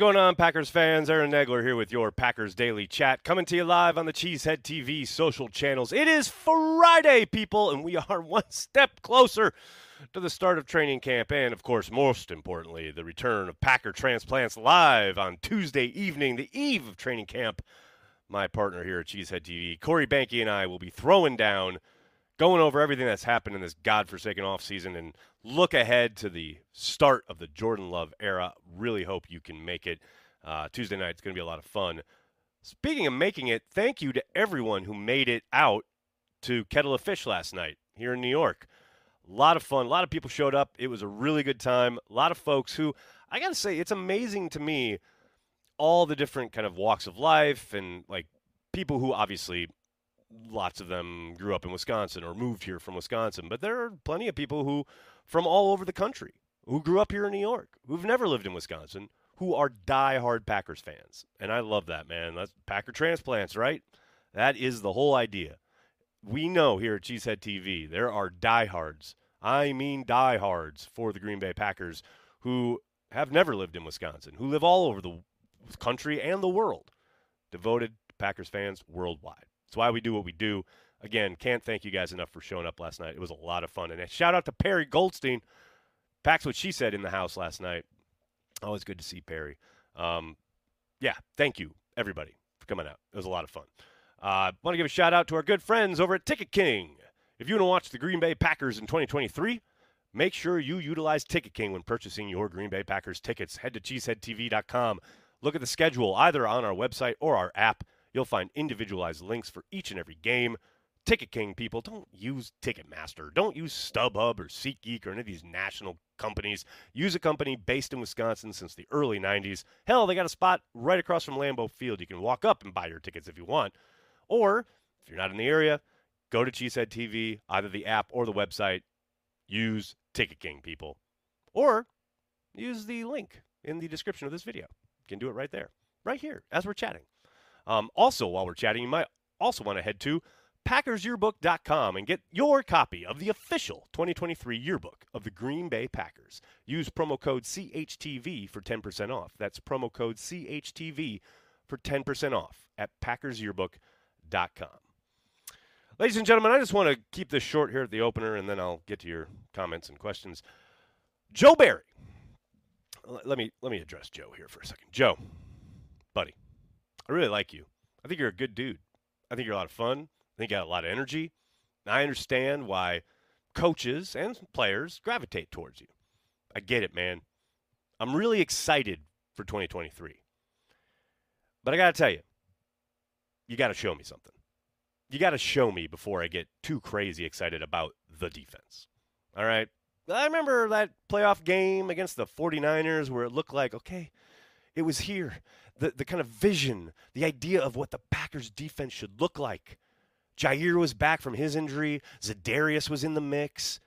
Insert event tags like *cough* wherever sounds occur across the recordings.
going on, Packers fans? Aaron Nagler here with your Packers Daily Chat, coming to you live on the Cheesehead TV social channels. It is Friday, people, and we are one step closer to the start of training camp, and of course, most importantly, the return of Packer Transplants live on Tuesday evening, the eve of training camp. My partner here at Cheesehead TV, Corey Behnke, and I will be throwing down, going over everything that's happened in this godforsaken offseason and look ahead to the start of the Jordan Love era. Really hope you can make it. Uh, Tuesday night, it's going to be a lot of fun. Speaking of making it, thank you to everyone who made it out to Kettle of Fish last night here in New York. A lot of fun. A lot of people showed up. It was a really good time. A lot of folks who, I got to say, it's amazing to me all the different kind of walks of life and like people who obviously lots of them grew up in Wisconsin or moved here from Wisconsin, but there are plenty of people who from all over the country who grew up here in New York, who've never lived in Wisconsin, who are die-hard Packers fans. And I love that, man. That's Packer transplants, right? That is the whole idea. We know here at Cheesehead TV, there are diehards. I mean diehards for the Green Bay Packers who have never lived in Wisconsin, who live all over the country and the world. Devoted Packers fans worldwide. That's why we do what we do. Again, can't thank you guys enough for showing up last night. It was a lot of fun. And shout out to Perry Goldstein. Packs what she said in the house last night. Always good to see Perry. Um, yeah, thank you, everybody, for coming out. It was a lot of fun. I uh, want to give a shout out to our good friends over at Ticket King. If you want to watch the Green Bay Packers in 2023, make sure you utilize Ticket King when purchasing your Green Bay Packers tickets. Head to cheeseheadtv.com. Look at the schedule either on our website or our app. You'll find individualized links for each and every game. Ticket King people, don't use Ticketmaster. Don't use StubHub or SeatGeek or any of these national companies. Use a company based in Wisconsin since the early 90s. Hell, they got a spot right across from Lambeau Field. You can walk up and buy your tickets if you want. Or if you're not in the area, go to Cheesehead TV, either the app or the website. Use Ticket King, people. Or use the link in the description of this video. You can do it right there, right here, as we're chatting. Um, also, while we're chatting, you might also want to head to PackersYearbook.com and get your copy of the official 2023 yearbook of the Green Bay Packers. Use promo code CHTV for 10% off. That's promo code CHTV for 10% off at PackersYearbook.com. Ladies and gentlemen, I just want to keep this short here at the opener, and then I'll get to your comments and questions. Joe Barry. Let me let me address Joe here for a second. Joe, buddy, I really like you. I think you're a good dude. I think you're a lot of fun. I think you got a lot of energy. I understand why coaches and players gravitate towards you. I get it, man. I'm really excited for 2023. But I got to tell you, you got to show me something. You got to show me before I get too crazy excited about the defense. All right? I remember that playoff game against the 49ers where it looked like, okay, it was here. The, the kind of vision, the idea of what the Packers defense should look like. Jair was back from his injury. Za'Darius was in the mix.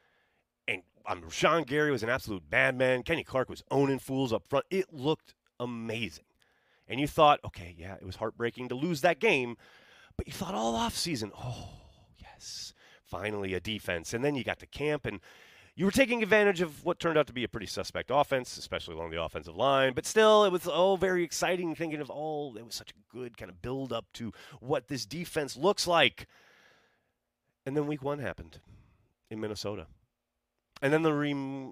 And um, Sean Gary was an absolute bad man. Kenny Clark was owning fools up front. It looked amazing. And you thought, okay, yeah, it was heartbreaking to lose that game. But you thought all off season, oh, yes, finally a defense. And then you got to camp and – you were taking advantage of what turned out to be a pretty suspect offense, especially along the offensive line. But still, it was all very exciting thinking of, oh, it was such a good kind of build up to what this defense looks like. And then week one happened in Minnesota. And then the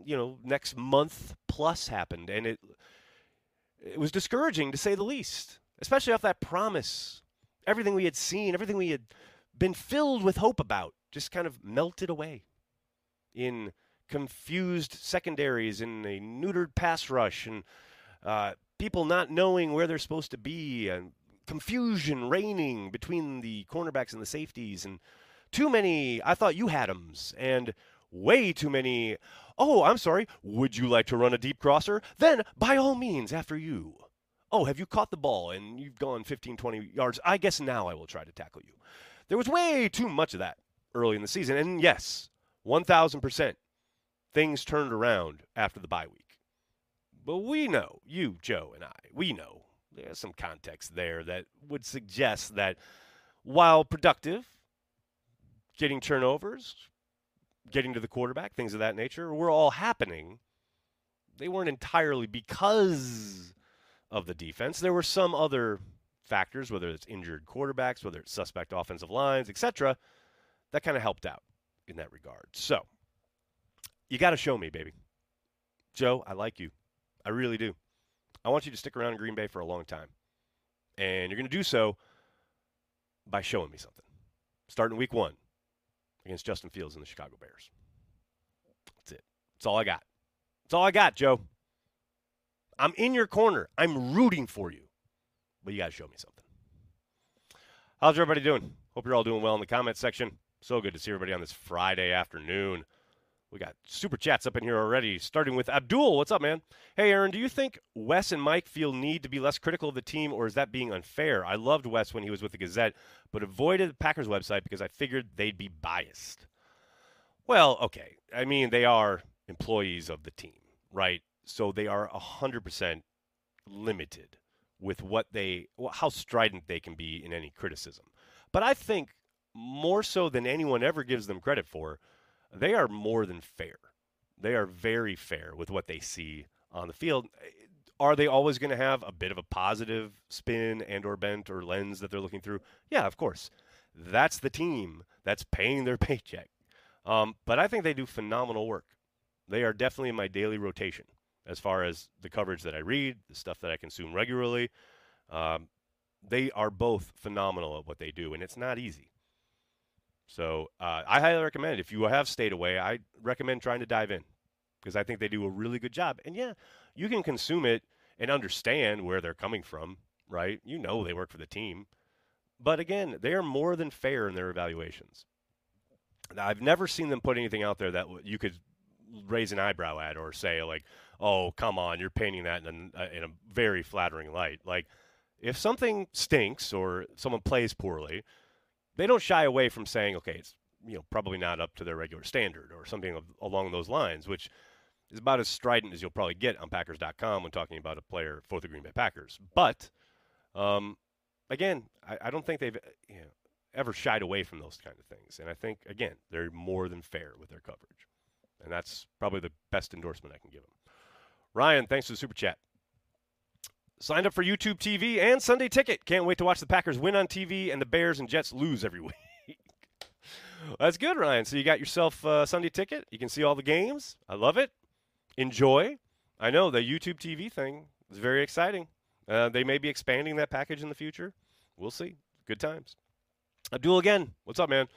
you know next month plus happened, and it it was discouraging to say the least, especially off that promise. Everything we had seen, everything we had been filled with hope about, just kind of melted away in confused secondaries and a neutered pass rush and uh, people not knowing where they're supposed to be and confusion reigning between the cornerbacks and the safeties and too many I thought you had them and way too many oh I'm sorry would you like to run a deep crosser? Then by all means after you. Oh have you caught the ball and you've gone 15 20 yards? I guess now I will try to tackle you. There was way too much of that early in the season and yes 1000% things turned around after the bye week. But we know, you, Joe, and I, we know there's some context there that would suggest that while productive, getting turnovers, getting to the quarterback, things of that nature, were all happening. They weren't entirely because of the defense. There were some other factors, whether it's injured quarterbacks, whether it's suspect offensive lines, etc., that kind of helped out in that regard. So, you got to show me, baby. Joe, I like you. I really do. I want you to stick around in Green Bay for a long time. And you're going to do so by showing me something. Starting week one against Justin Fields and the Chicago Bears. That's it. That's all I got. That's all I got, Joe. I'm in your corner. I'm rooting for you. But you got to show me something. How's everybody doing? Hope you're all doing well in the comments section. So good to see everybody on this Friday afternoon. We got super chats up in here already, starting with Abdul. What's up, man? Hey, Aaron, do you think Wes and Mike feel need to be less critical of the team, or is that being unfair? I loved Wes when he was with the Gazette, but avoided the Packers website because I figured they'd be biased. Well, okay. I mean, they are employees of the team, right? So they are 100% limited with what they, how strident they can be in any criticism. But I think more so than anyone ever gives them credit for, they are more than fair. They are very fair with what they see on the field. Are they always going to have a bit of a positive spin and or bent or lens that they're looking through? Yeah, of course. That's the team that's paying their *laughs* paycheck. Um, but I think they do phenomenal work. They are definitely in my daily rotation as far as the coverage that I read, the stuff that I consume regularly. Um, they are both phenomenal at what they do, and it's not easy. So uh, I highly recommend if you have stayed away, I recommend trying to dive in because I think they do a really good job. And yeah, you can consume it and understand where they're coming from, right? You know they work for the team. But again, they are more than fair in their evaluations. Now, I've never seen them put anything out there that you could raise an eyebrow at or say like, "Oh, come on, you're painting that in a, in a very flattering light." Like, if something stinks or someone plays poorly, they don't shy away from saying, okay, it's you know probably not up to their regular standard or something of, along those lines, which is about as strident as you'll probably get on Packers.com when talking about a player for the Green Bay Packers. But um, again, I, I, don't think they've you know, ever shied away from those kind of things, and I think again they're more than fair with their coverage, and that's probably the best endorsement I can give them. Ryan, thanks for the super chat. Signed up for YouTube TV and Sunday Ticket. Can't wait to watch the Packers win on TV and the Bears and Jets lose every *laughs* week. That's good, Ryan. So you got yourself a Sunday Ticket. You can see all the games. I love it. Enjoy. I know the YouTube TV thing is very exciting. Uh, they may be expanding that package in the future. We'll see. Good times. Abdul again. What's up, man?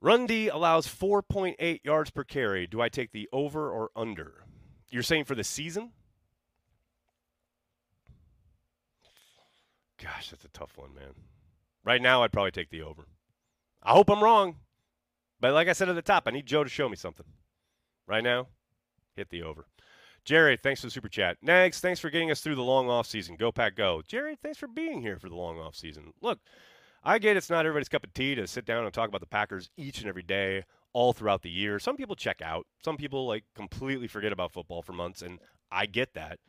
Run D allows 4.8 yards per carry. Do I take the over or under? You're saying for the season? Gosh, that's a tough one, man. Right now, I'd probably take the over. I hope I'm wrong. But like I said at the top, I need Joe to show me something. Right now, hit the over. Jerry, thanks for the super chat. Nags, thanks for getting us through the long off season. Go Pack Go. Jerry, thanks for being here for the long off season. Look, I get it's not everybody's cup of tea to sit down and talk about the Packers each and every day, all throughout the year. Some people check out. Some people like completely forget about football for months, and I get that.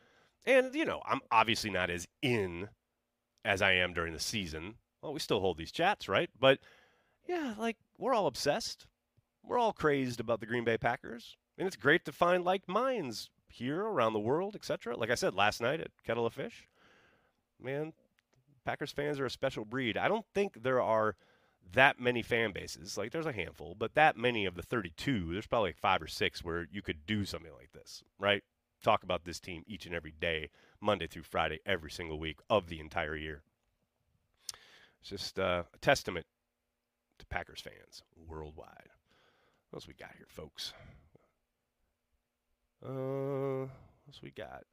And you know, I'm obviously not as in as I am during the season. Well, we still hold these chats, right? But yeah, like we're all obsessed. We're all crazed about the Green Bay Packers, and it's great to find like minds here around the world, etc. Like I said last night at Kettle of Fish, man, Packers fans are a special breed. I don't think there are that many fan bases. Like there's a handful, but that many of the 32, there's probably like five or six where you could do something like this, right? Talk about this team each and every day Monday through Friday, every single week of the entire year. It's just uh, a testament to Packers fans worldwide. What else we got here, folks? Uh, what else we got?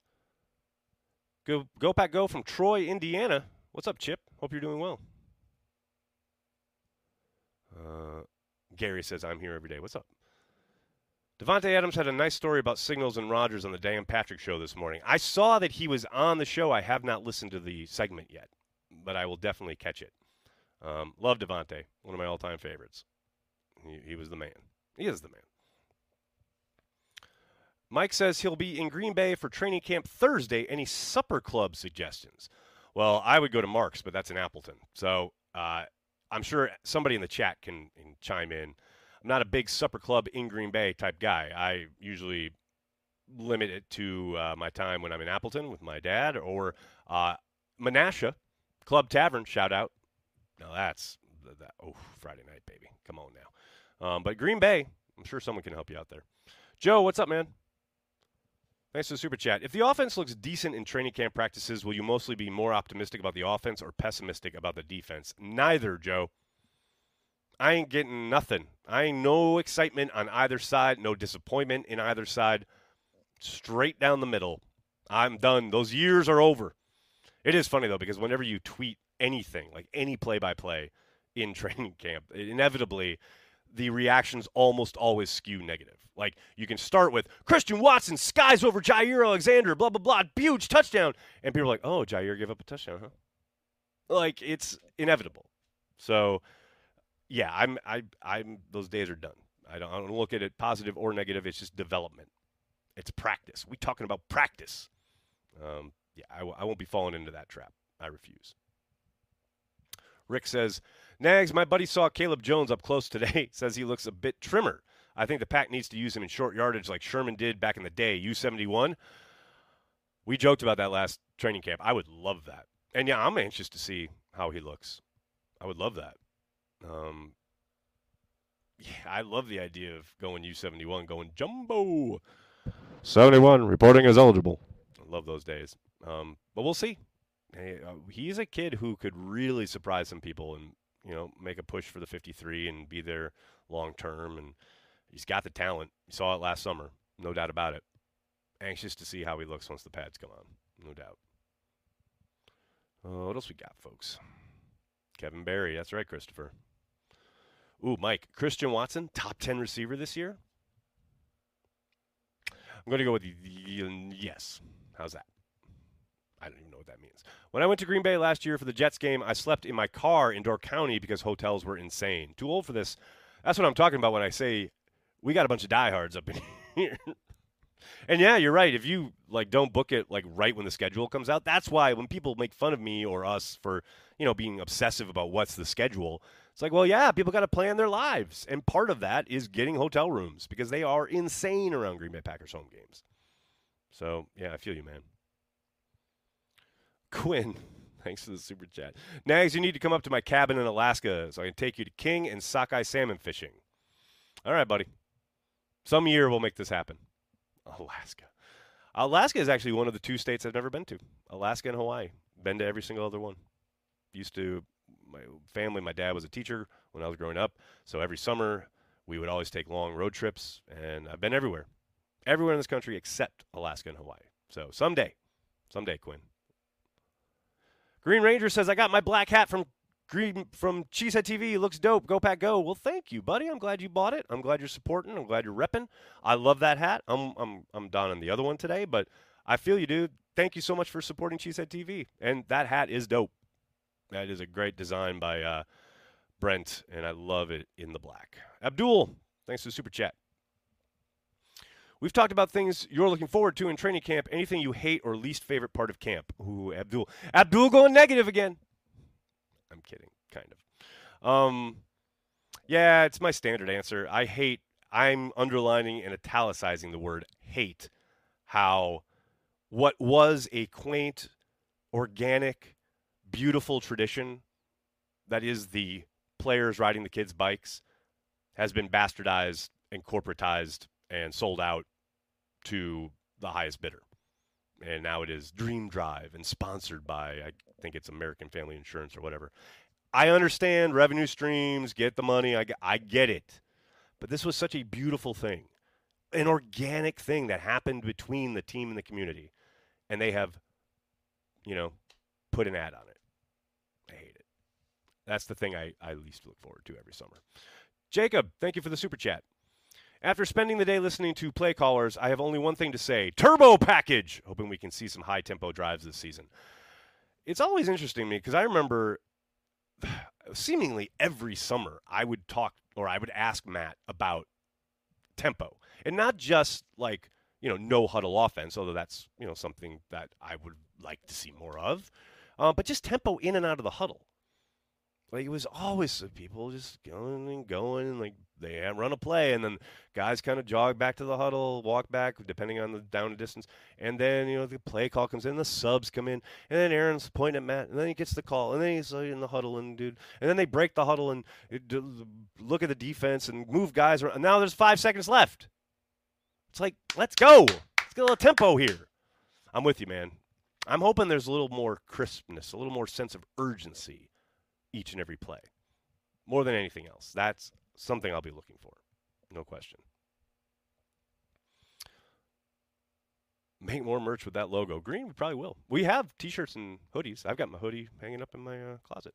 Go, go Pack Go from Troy, Indiana. What's up, Chip? Hope you're doing well. Uh, Gary says, I'm here every day. What's up? Davante Adams had a nice story about signals and Rodgers on the Dan Patrick show this morning. I saw that he was on the show. I have not listened to the segment yet, but I will definitely catch it. Um, love Davante, one of my all-time favorites. He, he was the man. He is the man. Mike says he'll be in Green Bay for training camp Thursday. Any supper club suggestions? Well, I would go to Mark's, but that's in Appleton. So uh, I'm sure somebody in the chat can, can chime in. I'm not a big supper club in Green Bay type guy. I usually limit it to uh, my time when I'm in Appleton with my dad or uh, Menasha Club Tavern. Shout out. Now that's that. Oh, Friday night, baby. Come on now. Um, but Green Bay, I'm sure someone can help you out there. Joe, what's up, man? Thanks for the super chat. If the offense looks decent in training camp practices, will you mostly be more optimistic about the offense or pessimistic about the defense? Neither, Joe. I ain't getting nothing. I ain't no excitement on either side, no disappointment in either side. Straight down the middle. I'm done. Those years are over. It is funny though because whenever you tweet anything, like any play-by-play in *laughs* training camp, inevitably the reactions almost always skew negative. Like you can start with Christian Watson skies over Jair Alexander, blah blah blah, huge touchdown, and people are like, "Oh, Jair gave up a touchdown, huh?" Like it's inevitable. So yeah, I'm I I'm those days are done. I don't, I don't look at it positive or negative. It's just development. It's practice. We talking about practice. Um, yeah, I w- I won't be falling into that trap. I refuse. Rick says, Nags, my buddy saw Caleb Jones up close today. *laughs* says he looks a bit trimmer. I think the pack needs to use him in short yardage like Sherman did back in the day. U71. We joked about that last training camp. I would love that. And yeah, I'm anxious to see how he looks. I would love that. Um, yeah, I love the idea of going U71, going jumbo. 71 reporting as eligible. I love those days. Um, but we'll see. Hey, uh, he's a kid who could really surprise some people and you know make a push for the 53 and be there long term. And he's got the talent. You saw it last summer, no doubt about it. Anxious to see how he looks once the pads come on, no doubt. Uh, what else we got, folks? Kevin Barry. That's right, Christopher. Ooh, Mike. Christian Watson, top 10 receiver this year? I'm going to go with yes. How's that? I don't even know what that means. When I went to Green Bay last year for the Jets game, I slept in my car in Door County because hotels were insane. Too old for this. That's what I'm talking about when I say we got a bunch of diehards up in *laughs* here. and yeah, you're right. If you like don't book it like right when the schedule comes out, that's why when people make fun of me or us for, you know, being obsessive about what's the schedule, it's like, well, yeah, people got to plan their lives. And part of that is getting hotel rooms because they are insane around Green Bay Packers home games. So, yeah, I feel you, man. Quinn, *laughs* thanks for the super chat. Nags, you need to come up to my cabin in Alaska so I can take you to king and sockeye salmon fishing. All right, buddy. Some year we'll make this happen. Alaska. Alaska is actually one of the two states I've never been to. Alaska and Hawaii. Been to every single other one. Used to my family, my dad was a teacher when I was growing up. So every summer, we would always take long road trips, and I've been everywhere, everywhere in this country except Alaska and Hawaii. So someday, someday, Quinn. Green Ranger says, I got my black hat from Green from Cheesehead TV. It looks dope. Go Pack Go. Well, thank you, buddy. I'm glad you bought it. I'm glad you're supporting. I'm glad you're repping. I love that hat. I'm I'm I'm donning the other one today, but I feel you, dude. Thank you so much for supporting Cheesehead TV. And that hat is dope. That is a great design by uh, Brent, and I love it in the black. Abdul, thanks for the super chat. We've talked about things you're looking forward to in training camp. Anything you hate or least favorite part of camp? Ooh, Abdul. Abdul going negative again. I'm kidding, kind of. Um, yeah, it's my standard answer. I hate. I'm underlining and italicizing the word hate. How what was a quaint, organic, beautiful tradition that is the players riding the kids' bikes has been bastardized and corporatized and sold out to the highest bidder. And now it is Dream Drive and sponsored by, I think it's American Family Insurance or whatever. I understand revenue streams, get the money, I, I get it. But this was such a beautiful thing, an organic thing that happened between the team and the community. And they have, you know, put an ad on it. That's the thing I, I least look forward to every summer. Jacob, thank you for the super chat. After spending the day listening to play callers, I have only one thing to say Turbo package! Hoping we can see some high tempo drives this season. It's always interesting to me because I remember *sighs* seemingly every summer I would talk or I would ask Matt about tempo and not just like, you know, no huddle offense, although that's, you know, something that I would like to see more of, uh, but just tempo in and out of the huddle Like it was always people just going and going, and like they run a play, and then guys kind of jog back to the huddle, walk back, depending on the down and distance, and then you know the play call comes in, the subs come in, and then Aaron's pointing at Matt, and then he gets the call, and then he's uh, in the huddle, and dude, and then they break the huddle and look at the defense and move guys around. And now there's five seconds left. It's like let's go, let's get a little tempo here. I'm with you, man. I'm hoping there's a little more crispness, a little more sense of urgency each and every play. More than anything else. That's something I'll be looking for. No question. Make more merch with that logo. Green, we probably will. We have t shirts and hoodies. I've got my hoodie hanging up in my uh, closet.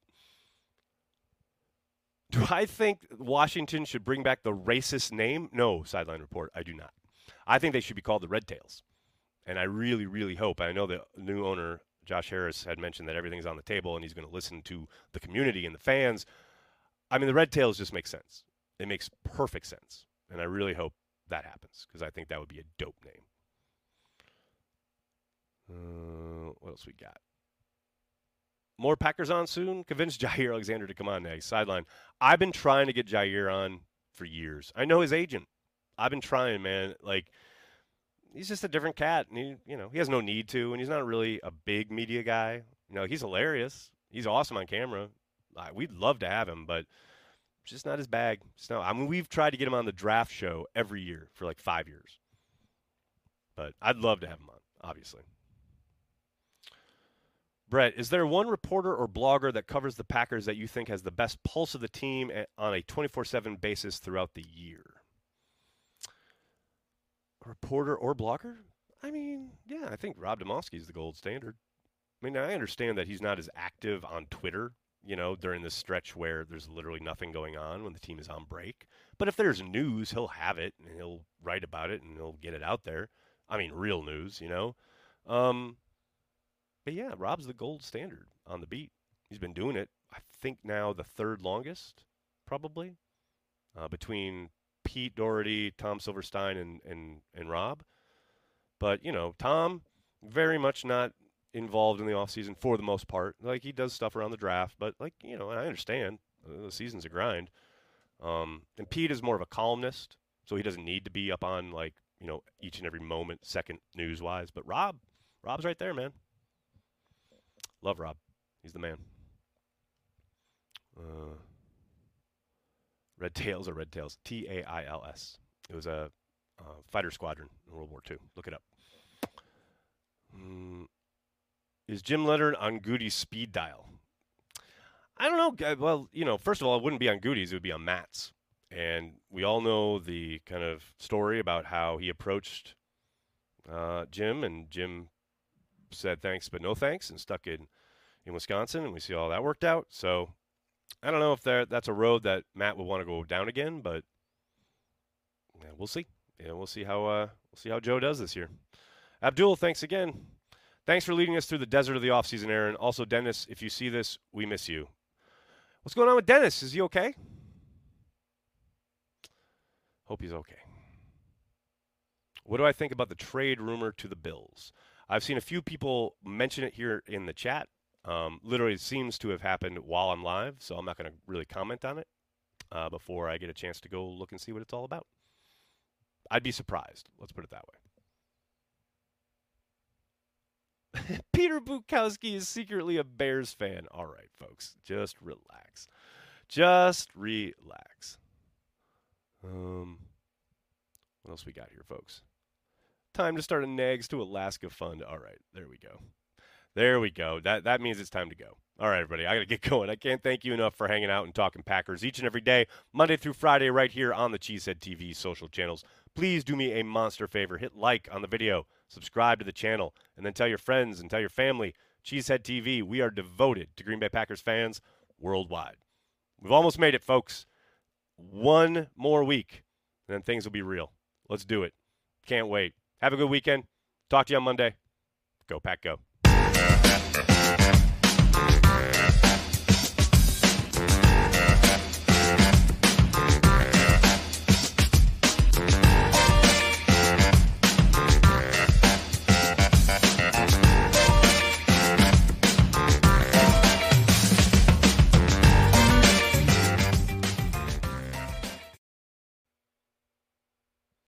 Do *laughs* I think Washington should bring back the racist name? No, sideline report. I do not. I think they should be called the Red Tails. And I really, really hope. I know the new owner Josh Harris had mentioned that everything's on the table and he's going to listen to the community and the fans. I mean, the Red Tails just make sense. It makes perfect sense. And I really hope that happens because I think that would be a dope name. Uh, what else we got? More Packers on soon. Convince Jair Alexander to come on next. Sideline. I've been trying to get Jair on for years. I know his agent. I've been trying, man. Like, he's just a different cat, and he, you know, he has no need to, and he's not really a big media guy. You know, he's hilarious. He's awesome on camera. we'd love to have him, but just not his bag. no, I mean, we've tried to get him on the draft show every year for like five years, but I'd love to have him on, obviously. Brett, is there one reporter or blogger that covers the Packers that you think has the best pulse of the team eh, on a 24 7 basis throughout the year? Reporter or blocker? I mean, yeah, I think Rob Demovsky is the gold standard. I mean, I understand that he's not as active on Twitter, you know, during this stretch where there's literally nothing going on when the team is on break. But if there's news, he'll have it and he'll write about it and he'll get it out there. I mean, real news, you know. Um, but yeah, Rob's the gold standard on the beat. He's been doing it, I think, now the third longest, probably, uh, between Pete Dougherty, Tom Silverstein, and and and Rob. But you know, Tom very much not involved in the offseason for the most part. Like he does stuff around the draft, but like you know, I understand the season's a grind. Um, and Pete is more of a columnist, so he doesn't need to be up on like you know each and every moment, second news wise. But Rob, Rob's right there, man. Love Rob. He's the man. Uh, Red Tails or Red Tails, T A I L S. It was a uh, fighter squadron in World War II. Look it up. Mm. Is Jim Leonhard on Gutey's speed dial? I don't know. Well, you know, first of all, it wouldn't be on Gutey's; it would be on Matt's. And we all know the kind of story about how he approached uh, Jim, and Jim said thanks but no thanks, and stuck in in Wisconsin, and we see all that worked out. So I don't know if that's a road that Matt would want to go down again, but yeah, we'll see. Yeah, we'll see how uh, we'll see how Joe does this year. Abdul, thanks again. Thanks for leading us through the desert of the offseason, Aaron. Also, Dennis, if you see this, we miss you. What's going on with Dennis? Is he okay? Hope he's okay. What do I think about the trade rumor to the Bills? I've seen a few people mention it here in the chat. Um, literally seems to have happened while I'm live, so I'm not going to really comment on it uh, before I get a chance to go look and see what it's all about. I'd be surprised. Let's put it that way. *laughs* Peter Bukowski is secretly a Bears fan. All right, folks, just relax. Just relax. Um, what else we got here, folks? Time to start a Nags to Alaska fund. All right, there we go. There we go. That that means it's time to go. All right, everybody, I got to get *laughs* going. I can't thank you enough for hanging out and talking Packers each and every day, Monday through Friday, right here on the Cheesehead TV social channels. Please do me a monster favor. Hit like on the video, subscribe to the channel, and then tell your friends and tell your family. Cheesehead TV, we are devoted to Green Bay Packers fans worldwide. We've almost made it, folks. One more week, and then things will be real. Let's do it. Can't wait. Have a good weekend. Talk to you on Monday. Go, Pack, go.